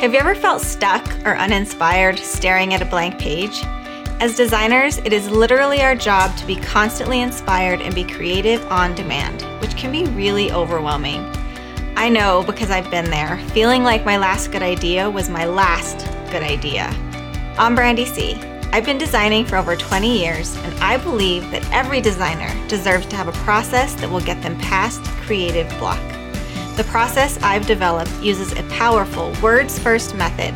Have you ever felt stuck or uninspired staring at a blank page? As designers, it is literally our job to be constantly inspired and be creative on demand, which can be really overwhelming. I know because I've been there, feeling like my last good idea was my last good idea. I'm Brandy C. I've been designing for over 20 years, and I believe that every designer deserves to have a process that will get them past creative block. The process I've developed uses a powerful words first method.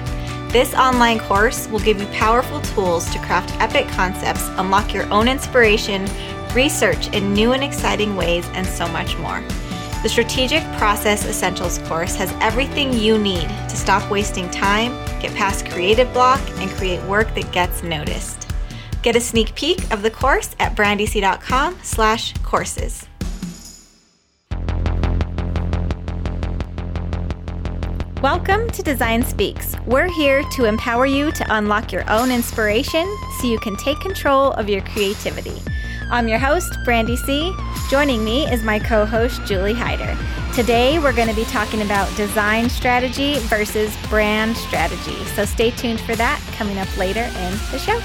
This online course will give you powerful tools to craft epic concepts, unlock your own inspiration, research in new and exciting ways, and so much more. The Strategic Process Essentials course has everything you need to stop wasting time, get past creative block, and create work that gets noticed. Get a sneak peek of the course at brandyc.com slash courses. Welcome to Design Speaks. We're here to empower you to unlock your own inspiration so you can take control of your creativity. I'm your host, Brandy C. Joining me is my co host, Julie Hyder. Today, we're going to be talking about design strategy versus brand strategy. So stay tuned for that coming up later in the show.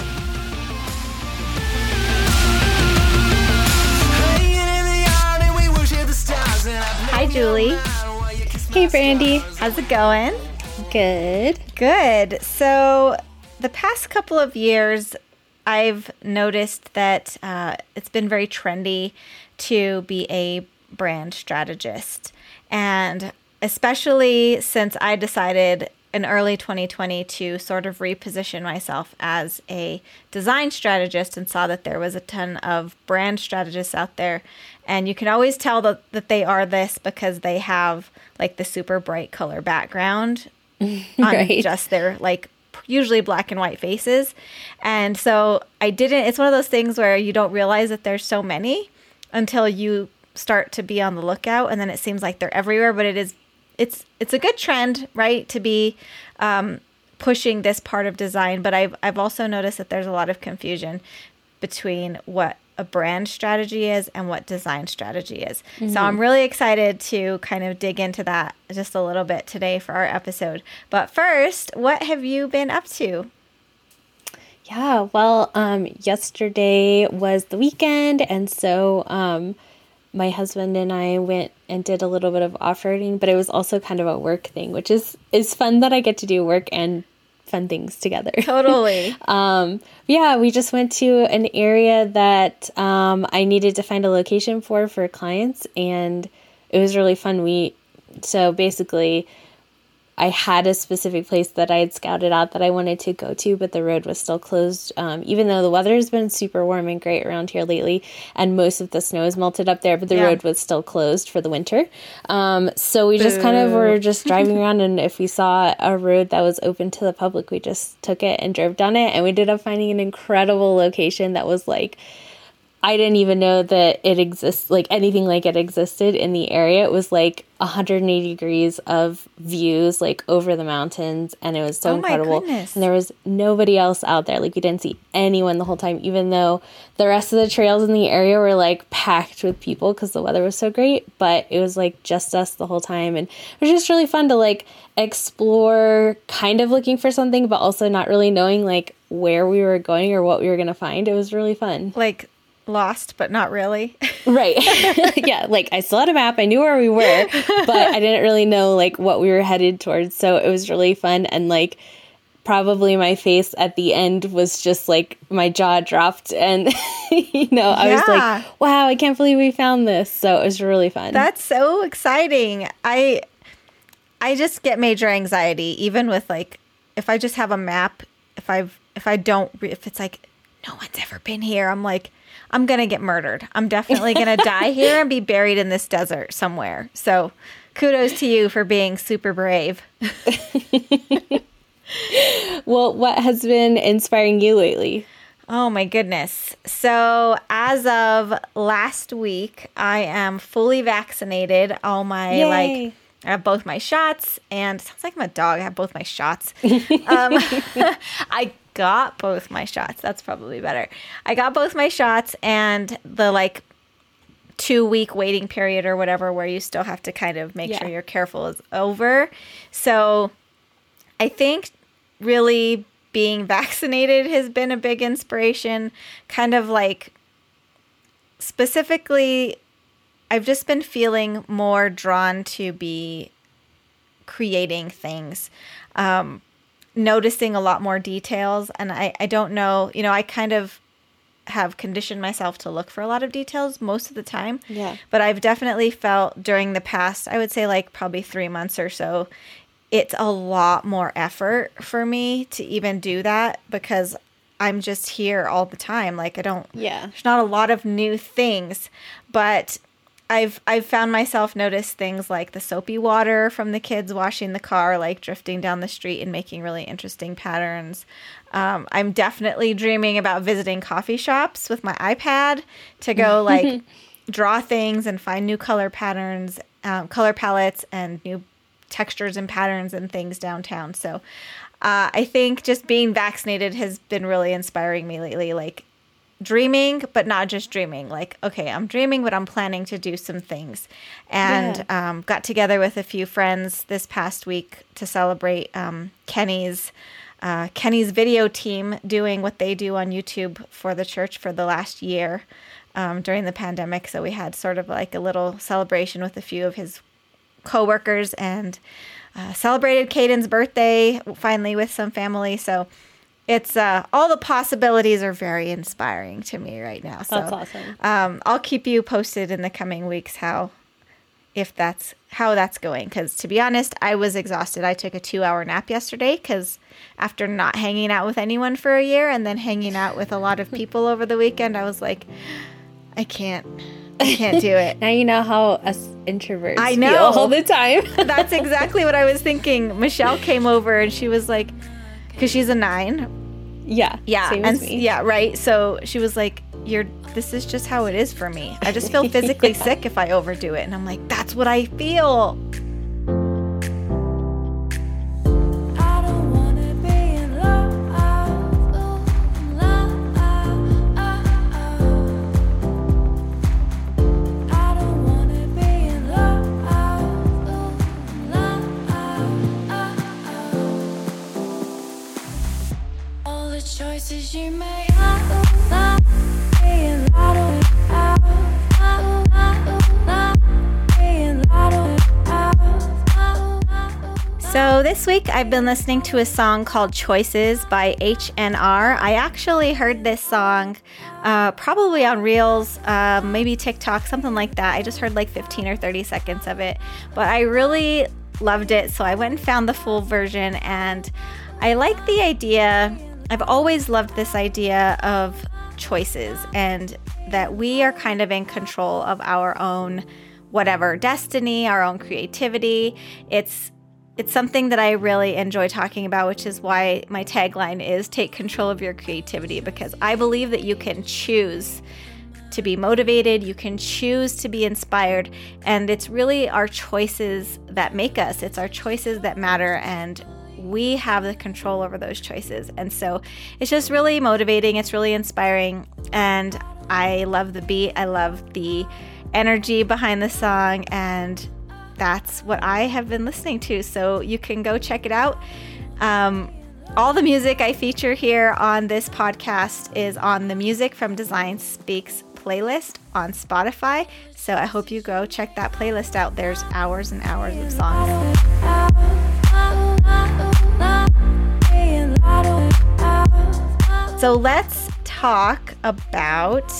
Hi, Julie. Hey, Brandy. How's it going? Good. Good. So, the past couple of years, I've noticed that uh, it's been very trendy to be a brand strategist. And especially since I decided in early 2020 to sort of reposition myself as a design strategist and saw that there was a ton of brand strategists out there. And you can always tell that, that they are this because they have like the super bright color background on just their like usually black and white faces. And so I didn't, it's one of those things where you don't realize that there's so many until you start to be on the lookout and then it seems like they're everywhere, but it is, it's, it's a good trend, right? To be, um, pushing this part of design, but I've, I've also noticed that there's a lot of confusion between what a brand strategy is and what design strategy is. So I'm really excited to kind of dig into that just a little bit today for our episode. But first, what have you been up to? Yeah, well, um, yesterday was the weekend, and so um, my husband and I went and did a little bit of off roading, but it was also kind of a work thing, which is is fun that I get to do work and fun things together. Totally. Um, yeah, we just went to an area that um, I needed to find a location for for clients, and it was really fun. We so basically, I had a specific place that I had scouted out that I wanted to go to, but the road was still closed. Um, even though the weather has been super warm and great around here lately, and most of the snow is melted up there, but the Yeah. road was still closed for the winter. Um, so we just kind of were just driving around, and if we saw a road that was open to the public, we just took it and drove down it, and we ended up finding an incredible location that was like. I didn't even know that it exists, like anything like it existed in the area. It was like 180 degrees of views, like over the mountains, and it was so Oh incredible. goodness. And there was nobody else out there. Like we didn't see anyone the whole time, even though the rest of the trails in the area were like packed with people because the weather was so great. But it was like just us the whole time, and it was just really fun to like explore, kind of looking for something, but also not really knowing like where we were going or what we were gonna find. It was really fun. like lost, but not really. Right. yeah, like I still had a map. I knew where we were, but I didn't really know like what we were headed towards. So it was really fun and like probably my face at the end was just like my jaw dropped and you know, I was like, "Wow, I can't believe we found this." So it was really fun. That's so exciting. I I just get major anxiety even with like if I just have a map, if I've if I don't re- if it's like no one's ever been here, I'm like I'm going to get murdered. I'm definitely going to die here and be buried in this desert somewhere. So, kudos to you for being super brave. well, what has been inspiring you lately? Oh my goodness. So, as of last week, I am fully vaccinated. All my Yay. like I have both my shots and sounds like I'm a dog. I have both my shots. um, I got both my shots. That's probably better. I got both my shots and the like two week waiting period or whatever where you still have to kind of make Yeah. sure you're careful is over. So I think really being vaccinated has been a big inspiration. Kind of like specifically, I've just been feeling more drawn to be creating things, um, noticing a lot more details. And I, I don't know, you know, I kind of have conditioned myself to look for a lot of details most of the time. Yeah. But I've definitely felt during the past, I would say like probably three months or so, it's a lot more effort for me to even do that because I'm just here all the time. Like I don't Yeah. there's not a lot of new things, but I've I've found myself notice things like the soapy water from the kids washing the car, like drifting down the street and making really interesting patterns. Um, I'm definitely dreaming about visiting coffee shops with my iPad to go like draw things and find new color patterns, um, color palettes, and new textures and patterns and things downtown. So uh, I think just being vaccinated has been really inspiring me lately. Like dreaming, but not just dreaming. Like, okay, I'm dreaming, but I'm planning to do some things. And um, got together with a few friends this past week to celebrate um, Kenny's. Uh, Kenny's video team doing what they do on YouTube for the church for the last year um, during the pandemic. So we had sort of like a little celebration with a few of his coworkers and uh, celebrated Caden's birthday finally with some family. So it's uh, all the possibilities are very inspiring to me right now. So That's awesome. um, I'll keep you posted in the coming weeks how if that's how that's going because to be honest i was exhausted i took a two hour nap yesterday because after not hanging out with anyone for a year and then hanging out with a lot of people over the weekend i was like i can't i can't do it Now you know how us introverts I feel know. all the time. that's exactly what i was thinking michelle came over and she was like because she's a nine yeah. yeah and yeah right? So she was like you're this is just how it is for me. I just feel physically sick if i overdo it. And i'm like that's what i feel So this week I've been listening to a song called Choices by HNR. I actually heard this song uh, probably on Reels, uh, maybe TikTok, something like that. I just heard like 15 or 30 seconds of it, but I really loved it. So I went and found the full version and I like the idea. I've always loved this idea of choices and that we are kind of in control of our own whatever destiny, our own creativity. It's it's something that I really enjoy talking about, which is why my tagline is take control of your creativity because I believe that you can choose to be motivated, you can choose to be inspired, and it's really our choices that make us. It's our choices that matter and we have the control over those choices. And so it's just really motivating, it's really inspiring, and I love the beat, I love the energy behind the song and that's what I have been listening to. So you can go check it out. Um, all the music I feature here on this podcast is on the Music from Design Speaks playlist on Spotify. So I hope you go check that playlist out. There's hours and hours of songs. So let's talk about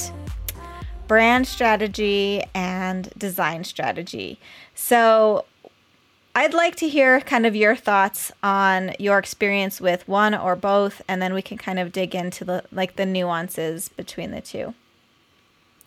brand strategy and design strategy. So I'd like to hear kind of your thoughts on your experience with one or both and then we can kind of dig into the like the nuances between the two.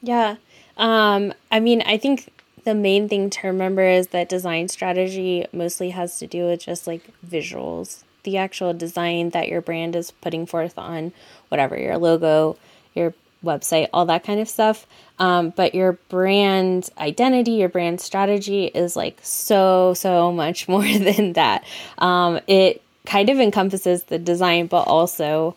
Yeah. Um, I mean, I think the main thing to remember is that design strategy mostly has to do with just like visuals, the actual design that your brand is putting forth on whatever your logo, your website, all that kind of stuff. Um, but your brand identity, your brand strategy is like so, so much more than that. Um, it kind of encompasses the design, but also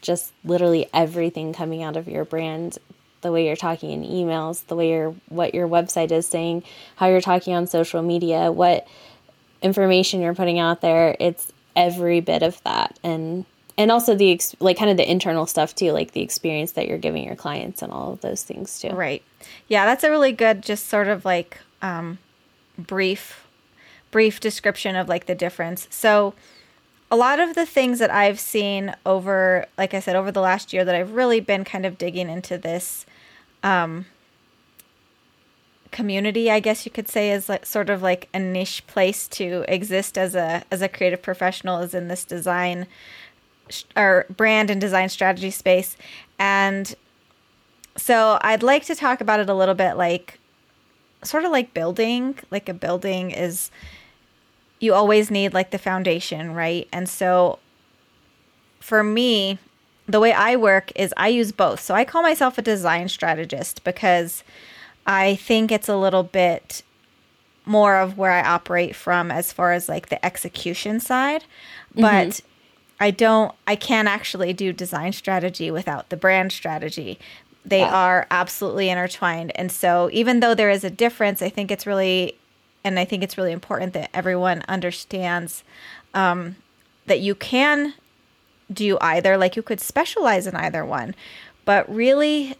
just literally everything coming out of your brand the way you're talking in emails the way your what your website is saying how you're talking on social media what information you're putting out there it's every bit of that and and also the ex- like kind of the internal stuff too like the experience that you're giving your clients and all of those things too Right. Yeah, that's a really good, just sort of like um, brief, brief description of like the difference. So, a lot of the things that I've seen over, like I said, over the last year that I've really been kind of digging into this um, community, I guess you could say, is like sort of like a niche place to exist as a as a creative professional is in this design or brand and design strategy space, and so I'd like to talk about it a little bit like sort of like building, like a building is you always need like the foundation, right? And so for me, the way I work is I use both. So I call myself a design strategist because I think it's a little bit more of where I operate from as far as like the execution side. But mm-hmm. I don't, I can't actually do design strategy without the brand strategy. They Yeah. are absolutely intertwined. And so even though there is a difference, I think it's really, and I think it's really important that everyone understands um, that you can do either, like you could specialize in either one, but really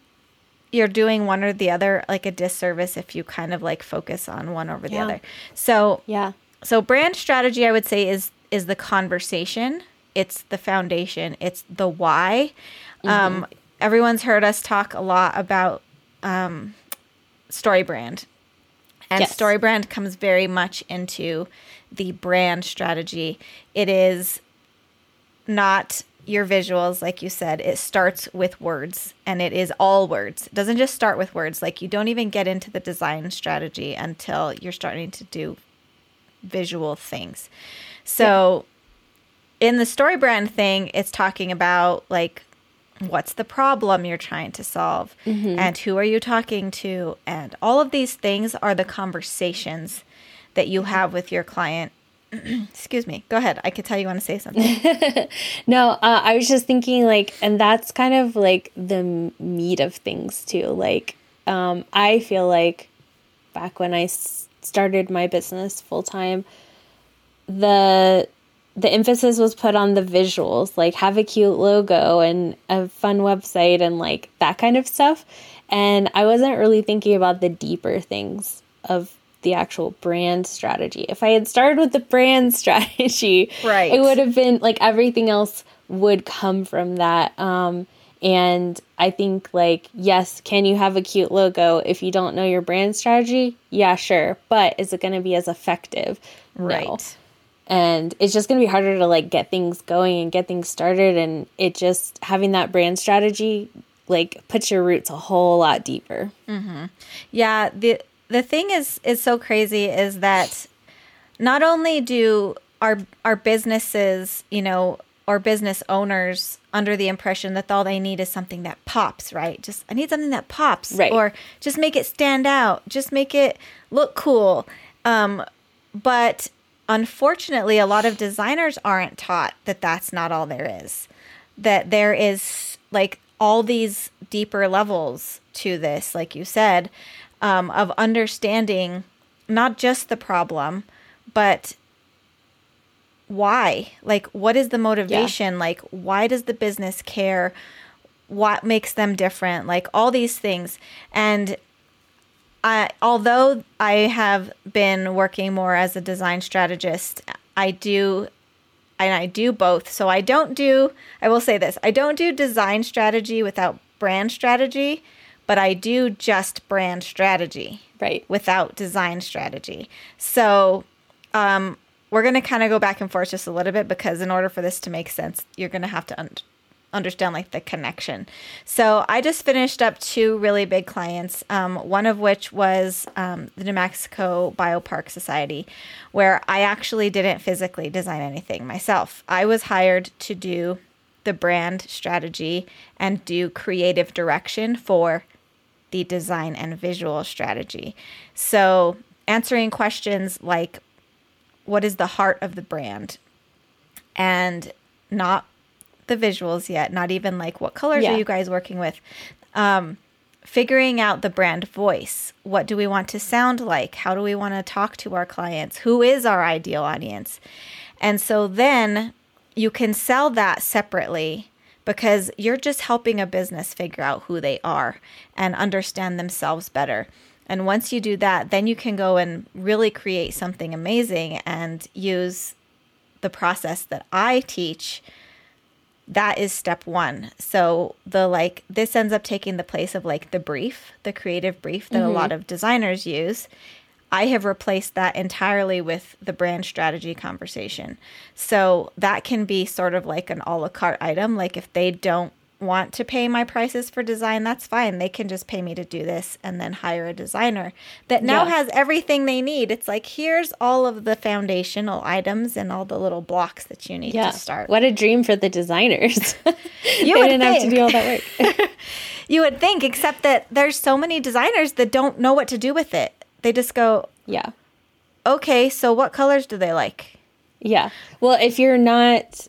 you're doing one or the other like a disservice if you kind of like focus on one over the Yeah. other. So yeah so brand strategy i would say is is the conversation it's the foundation it's the why. Um everyone's heard us talk a lot about um story brand. And Yes. story brand comes very much into the brand strategy. It is not your visuals like you said. It starts with words and it is all words. It doesn't just start with words. Like you don't even get into the design strategy until you're starting to do visual things. So in the story brand thing, it's talking about like what's the problem you're trying to solve and who are you talking to and all of these things are the conversations that you have with your client. Excuse me. Go ahead. I could tell you want to say something. No, uh, I was just thinking like, and that's kind of like the meat of things too. Like, um, I feel like back when I s- started my business full time, the the emphasis was put on the visuals, like have a cute logo and a fun website and like that kind of stuff. And I wasn't really thinking about the deeper things of the actual brand strategy. If I had started with the brand strategy, Right. it would have been like everything else would come from that. Um, and I think like yes, can you have a cute logo if you don't know your brand strategy? Yeah, sure. But is it going to be as effective? No right. And it's just going to be harder to like get things going and get things started and it just having that brand strategy like puts your roots a whole lot deeper Yeah, the the thing is is so crazy is that not only do our our businesses, you know, or business owners under the impression that all they need is something that pops, right? Just I need something that pops Right. or just make it stand out, just make it look cool. Um but unfortunately a lot of designers aren't taught that that's not all there is. That there is like all these deeper levels to this, like you said, um, of understanding not just the problem, but why. Like, what is the motivation? Like, why does the business care? What makes them different? Like, all these things. And I, although I have been working more as a design strategist, I do and I do both. So I don't do, I will say this I don't do design strategy without brand strategy, but I do just brand strategy right without design strategy. So um, we're going to kind of go back and forth just a little bit because in order for this to make sense, you're going to have to un- understand like the connection. So I just finished up two really big clients, um, one of which was um, the New Mexico Biopark Society, where I actually didn't physically design anything myself. I was hired to do the brand strategy and do creative direction for the design and visual strategy. So, answering questions like what is the heart of the brand and not the visuals yet, not even like what colors Yeah. are you guys working with? Um, figuring out the brand voice. What do we want to sound like? How do we want to talk to our clients? Who is our ideal audience? And so then you can sell that separately because you're just helping a business figure out who they are and understand themselves better. And once you do that, then you can go and really create something amazing and use the process that I teach. That is step one. So the like this ends up taking the place of like the brief, the creative brief that a mm-hmm. lot of designers use. I have replaced that entirely with the brand strategy conversation. So that can be sort of like an a la carte item. Like if they don't want to pay my prices for design, that's fine. They can just pay me to do this and then hire a designer that now Yeah. has everything they need. It's like, here's all of the foundational items and all the little blocks that you need Yeah. to start. What a dream for the designers. You didn't have to do all that work. You would think, except that there's so many designers that don't know what to do with it. They just go, yeah. okay, so what colors do they like? Yeah. Well, if you're not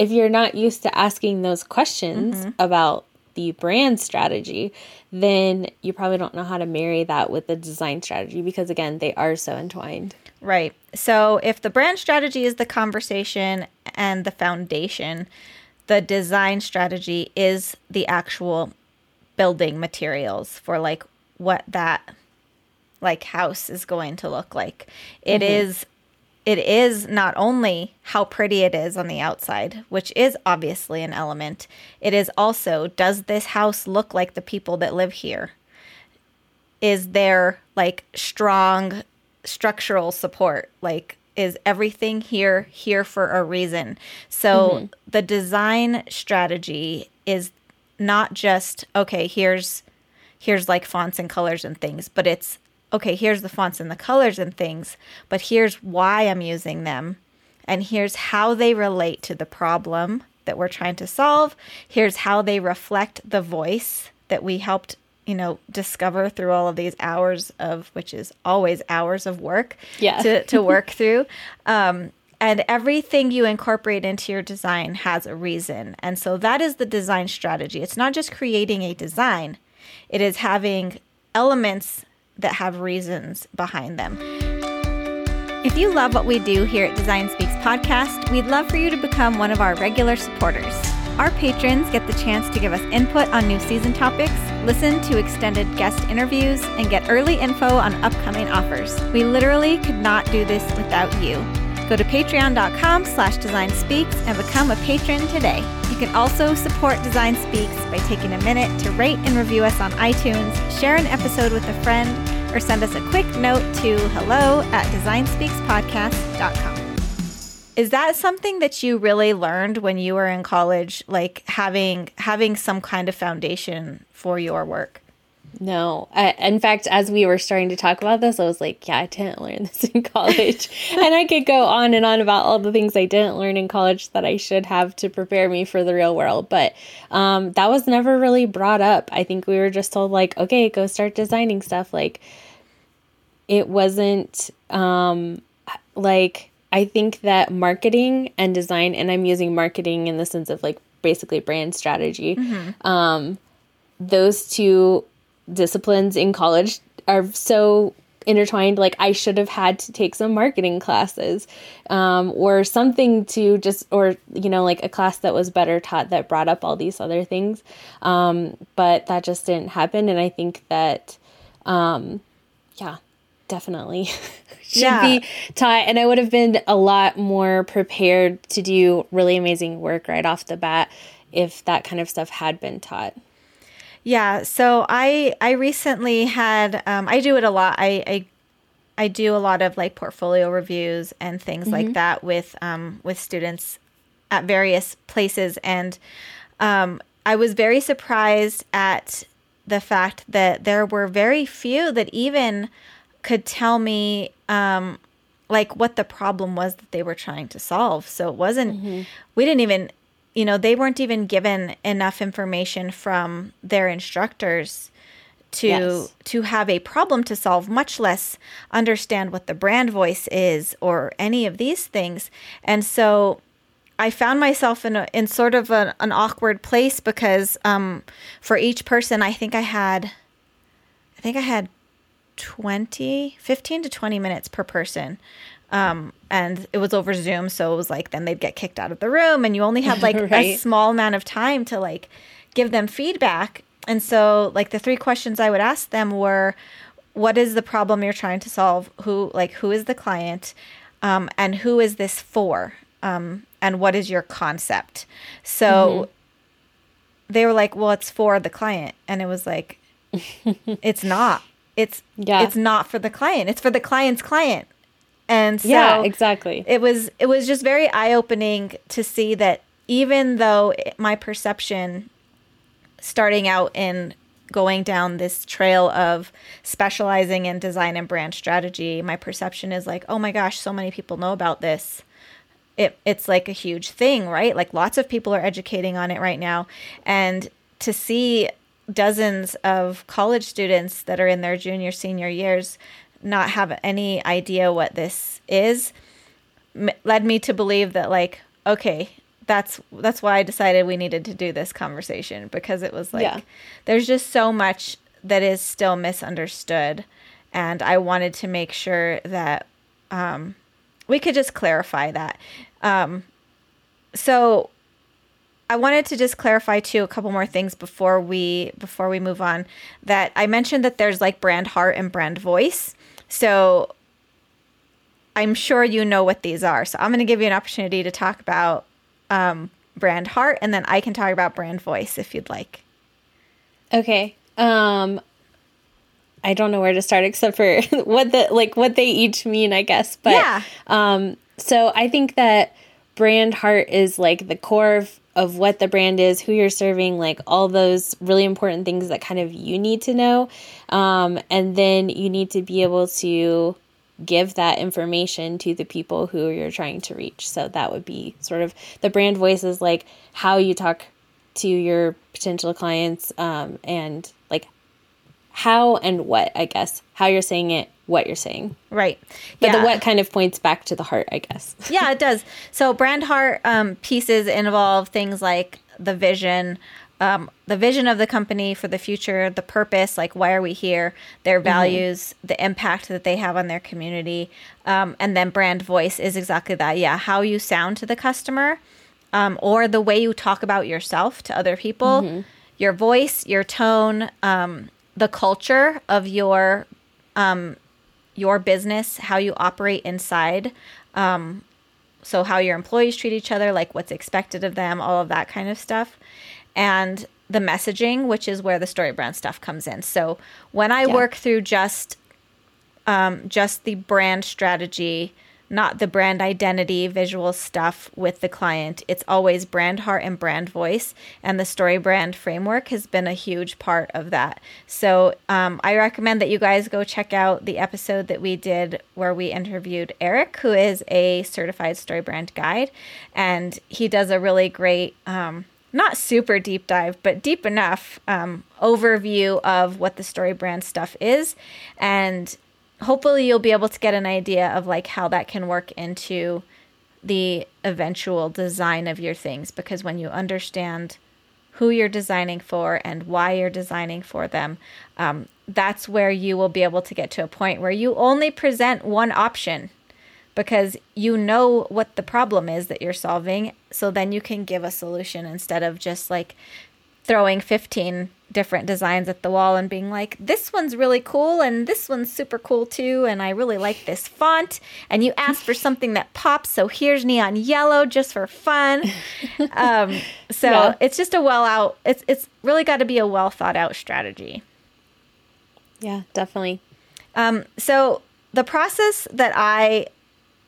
if you're not used to asking those questions Mm-hmm. about the brand strategy, then you probably don't know how to marry that with the design strategy because again, they are so entwined. Right. So if the brand strategy is the conversation and the foundation, the design strategy is the actual building materials for like what that like house is going to look like. It is it is not only how pretty it is on the outside, which is obviously an element. It is also does this house look like the people that live here? is there like strong structural support like is everything here here for a reason so mm-hmm. the design strategy is not just okay here's here's like fonts and colors and things but it's okay here's the fonts and the colors and things but here's why i'm using them and here's how they relate to the problem that we're trying to solve. Here's how they reflect the voice that we helped you know discover through all of these hours of which is always hours of work Yeah. to, to work through. Um, and everything you incorporate into your design has a reason. And so that is the design strategy. It's not just creating a design. It is having elements that have reasons behind them if you love what we do here at Design Speaks Podcast, we'd love for you to become one of our regular supporters. Our patrons get the chance to give us input on new season topics, listen to extended guest interviews, and get early info on upcoming offers. We literally could not do this without you. Go to patreon.com slash design speaks and become a patron today. You can also support Design Speaks by taking a minute to rate and review us on iTunes, share an episode with a friend, or send us a quick note to hello at designspeakspodcast.com. Is that something that you really learned when you were in college, like having having some kind of foundation for your work? No. I, in fact, as we were starting to talk about this, I was like, yeah, I didn't learn this in college. and I could go on and on about all the things I didn't learn in college that I should have to prepare me for the real world. But um, that was never really brought up. I think we were just told, like, okay, go start designing stuff. Like, it wasn't um, like, I think that marketing and design, and I'm using marketing in the sense of like basically brand strategy, um, those two disciplines in college are so intertwined like i should have had to take some marketing classes um, or something to just or you know like a class that was better taught that brought up all these other things um, but that just didn't happen and i think that um, yeah definitely should Yeah. be taught and i would have been a lot more prepared to do really amazing work right off the bat if that kind of stuff had been taught Yeah, so I I recently had um, I do it a lot. I, I I do a lot of like portfolio reviews and things like that with um, with students at various places, and um, I was very surprised at the fact that there were very few that even could tell me um, like what the problem was that they were trying to solve. So it wasn't we didn't even you know they weren't even given enough information from their instructors to Yes. to have a problem to solve much less understand what the brand voice is or any of these things and so I found myself in a, in sort of a, an awkward place because um, for each person I think I had I think I had 20 15 to 20 minutes per person Um, and it was over Zoom, so it was like then they'd get kicked out of the room, and you only had like a small amount of time to like give them feedback. And so, like the three questions I would ask them were, "What is the problem you're trying to solve? Who like who is the client, um, and who is this for? Um, and what is your concept?" So they were like, "Well, it's for the client," and it was like, "It's not. It's Yeah. It's not for the client. It's for the client's client." And so yeah, exactly. it was it was just very eye opening to see that even though my perception starting out in going down this trail of specializing in design and brand strategy, my perception is like, oh my gosh, so many people know about this. It, it's like a huge thing, right? Like lots of people are educating on it right now. And to see dozens of college students that are in their junior, senior years not have any idea what this is m- led me to believe that like okay that's that's why i decided we needed to do this conversation because it was like Yeah. there's just so much that is still misunderstood and i wanted to make sure that um, we could just clarify that um, so I wanted to just clarify too a couple more things before we before we move on. That I mentioned that there's like brand heart and brand voice. So I'm sure you know what these are. So I'm going to give you an opportunity to talk about um, brand heart, and then I can talk about brand voice if you'd like. Okay. Um I don't know where to start except for what the like what they each mean, I guess. But Yeah. um so I think that brand heart is like the core of, of what the brand is, who you're serving, like all those really important things that kind of you need to know. Um and then you need to be able to give that information to the people who you're trying to reach. So that would be sort of the brand voice is like how you talk to your potential clients um, and like how and what, I guess, how you're saying it, what you're saying. Right. But the what kind of points back to the heart, I guess. yeah, it does. So brand heart um, pieces involve things like the vision, um, the vision of the company for the future, the purpose, like why are we here, their values, the impact that they have on their community, um, and then brand voice is exactly that. Yeah, how you sound to the customer, um, or the way you talk about yourself to other people, your voice, your tone, um, the culture of your um, your business, how you operate inside. Um, so how your employees treat each other, like what's expected of them, all of that kind of stuff. And the messaging, which is where the story brand stuff comes in. So when I Yeah. work through just um, just the brand strategy, not the brand identity, visual stuff with the client. It's always brand heart and brand voice. And the story brand framework has been a huge part of that. So um, I recommend that you guys go check out the episode that we did where we interviewed Eric, who is a certified story brand guide. And he does a really great. Um, not super deep dive, but deep enough um, overview of what the story brand stuff is. And hopefully you'll be able to get an idea of like how that can work into the eventual design of your things because when you understand who you're designing for and why you're designing for them um, that's where you will be able to get to a point where you only present one option because you know what the problem is that you're solving. So then you can give a solution instead of just like throwing 15 different designs at the wall and being like this one's really cool and this one's super cool too and I really like this font and you asked for something that pops so here's neon yellow just for fun um, so Yeah. it's just a well out it's it's really got to be a well thought out strategy Yeah, definitely. um, so the process that I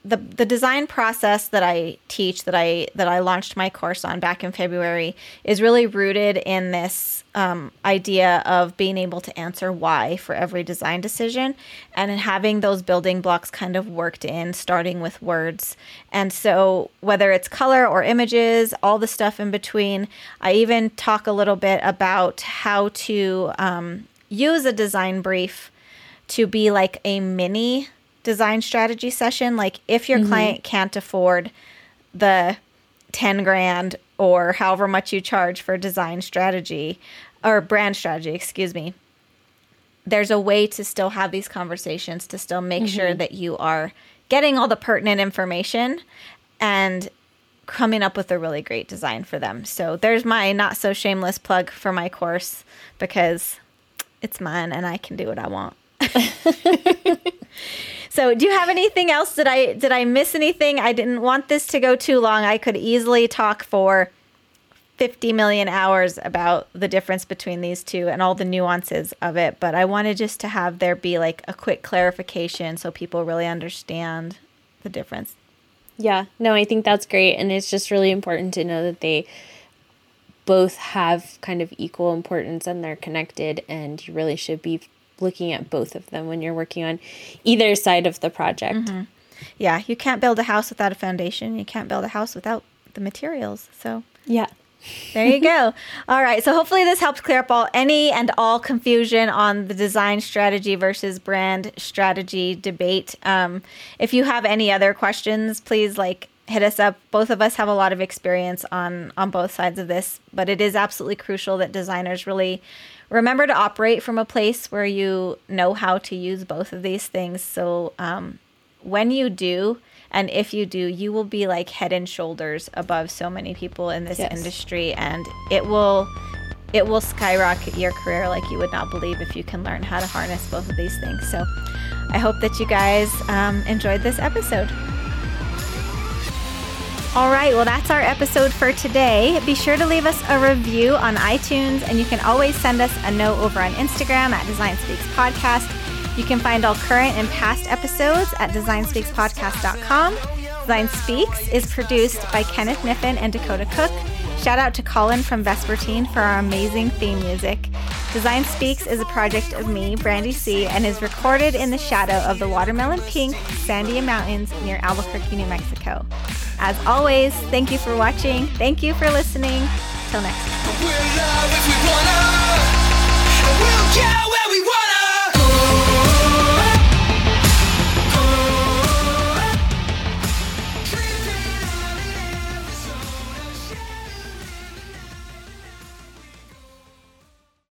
the the design process that I teach that I that I launched my course on back in February is really rooted in this um, idea of being able to answer why for every design decision and in having those building blocks kind of worked in starting with words. And so whether it's color or images all the stuff in between I even talk a little bit about how to um, use a design brief to be like a mini design strategy session. Like if your mm-hmm. client can't afford the 10 grand or however much you charge for design strategy or brand strategy, excuse me, there's a way to still have these conversations to still make sure mm-hmm. that you are getting all the pertinent information and coming up with a really great design for them. So there's my not so shameless plug for my course because it's mine and I can do what I want. so do you have anything else did I did I miss anything? I didn't want this to go too long. I could easily talk for 50 million hours about the difference between these two and all the nuances of it, but I wanted just to have there be like a quick clarification so people really understand the difference. Yeah, no, I think that's great. And it's just really important to know that they both have kind of equal importance and they're connected, and you really should be looking at both of them when you're working on either side of the project. Yeah, you can't build a house without a foundation. You can't build a house without the materials. So Yeah. there you go. All right. So hopefully this helps clear up all any and all confusion on the design strategy versus brand strategy debate. Um, if you have any other questions, please like hit us up. Both of us have a lot of experience on on both sides of this, but it is absolutely crucial that designers really remember to operate from a place where you know how to use both of these things. So um, when you do and if you do you will be like head and shoulders above so many people in this Yes. industry and it will it will skyrocket your career like you would not believe if you can learn how to harness both of these things so i hope that you guys um, enjoyed this episode all right, well, that's our episode for today. Be sure to leave us a review on iTunes, and you can always send us a note over on Instagram at Design Speaks Podcast. You can find all current and past episodes at designspeakspodcast.com. Design Speaks is produced by Kenneth Niffen and Dakota Cook. Shout out to Colin from Vespertine for our amazing theme music. Design Speaks is a project of me, Brandy C, and is recorded in the shadow of the watermelon pink Sandia Mountains near Albuquerque, New Mexico. As always, thank you for watching. Thank you for listening. Till next time.